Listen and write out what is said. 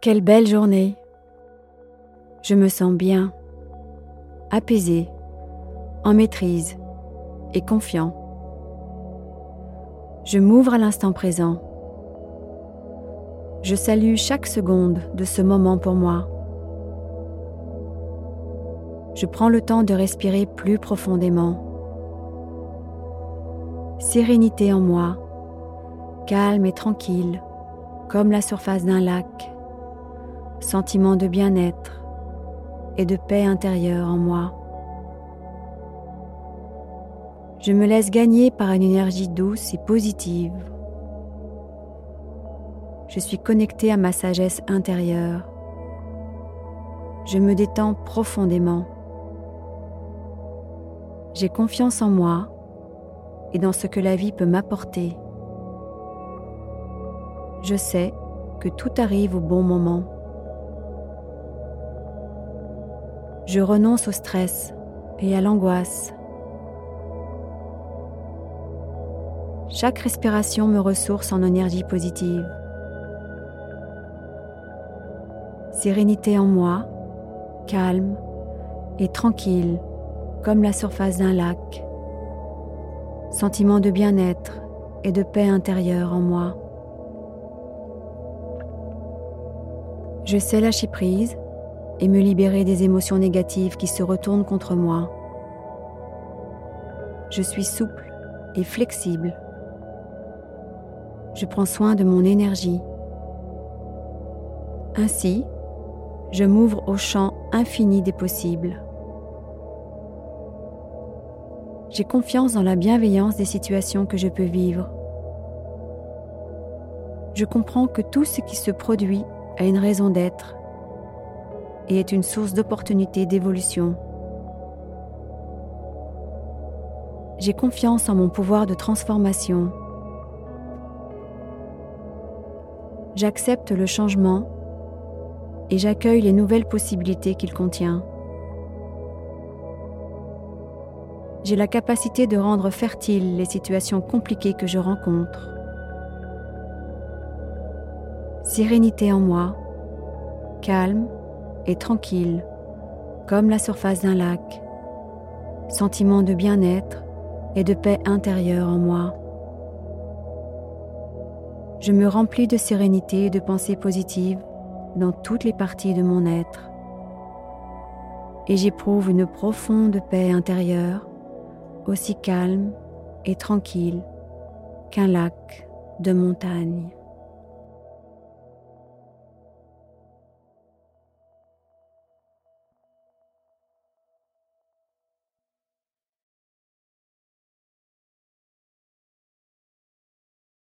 Quelle belle journée. Je me sens bien, apaisé, en maîtrise et confiant. Je m'ouvre à l'instant présent. Je salue chaque seconde de ce moment pour moi. Je prends le temps de respirer plus profondément. Sérénité en moi, calme et tranquille, comme la surface d'un lac. Sentiment de bien-être et de paix intérieure en moi. Je me laisse gagner par une énergie douce et positive. Je suis connecté à ma sagesse intérieure. Je me détends profondément. J'ai confiance en moi et dans ce que la vie peut m'apporter. Je sais que tout arrive au bon moment. Je renonce au stress et à l'angoisse. Chaque respiration me ressource en énergie positive. Sérénité en moi, calme et tranquille comme la surface d'un lac. Sentiment de bien-être et de paix intérieure en moi. Je sais lâcher prise et me libérer des émotions négatives qui se retournent contre moi. Je suis souple et flexible je prends soin de mon énergie. Ainsi, je m'ouvre au champ infini des possibles. J'ai confiance dans la bienveillance des situations que je peux vivre. Je comprends que tout ce qui se produit a une raison d'être et est une source d'opportunités d'évolution. J'ai confiance en mon pouvoir de transformation j'accepte le changement et j'accueille les nouvelles possibilités qu'il contient. J'ai la capacité de rendre fertiles les situations compliquées que je rencontre. Sérénité en moi, calme et tranquille, comme la surface d'un lac. Sentiment de bien-être et de paix intérieure en moi je me remplis de sérénité et de pensées positives dans toutes les parties de mon être. Et j'éprouve une profonde paix intérieure, aussi calme et tranquille qu'un lac de montagne.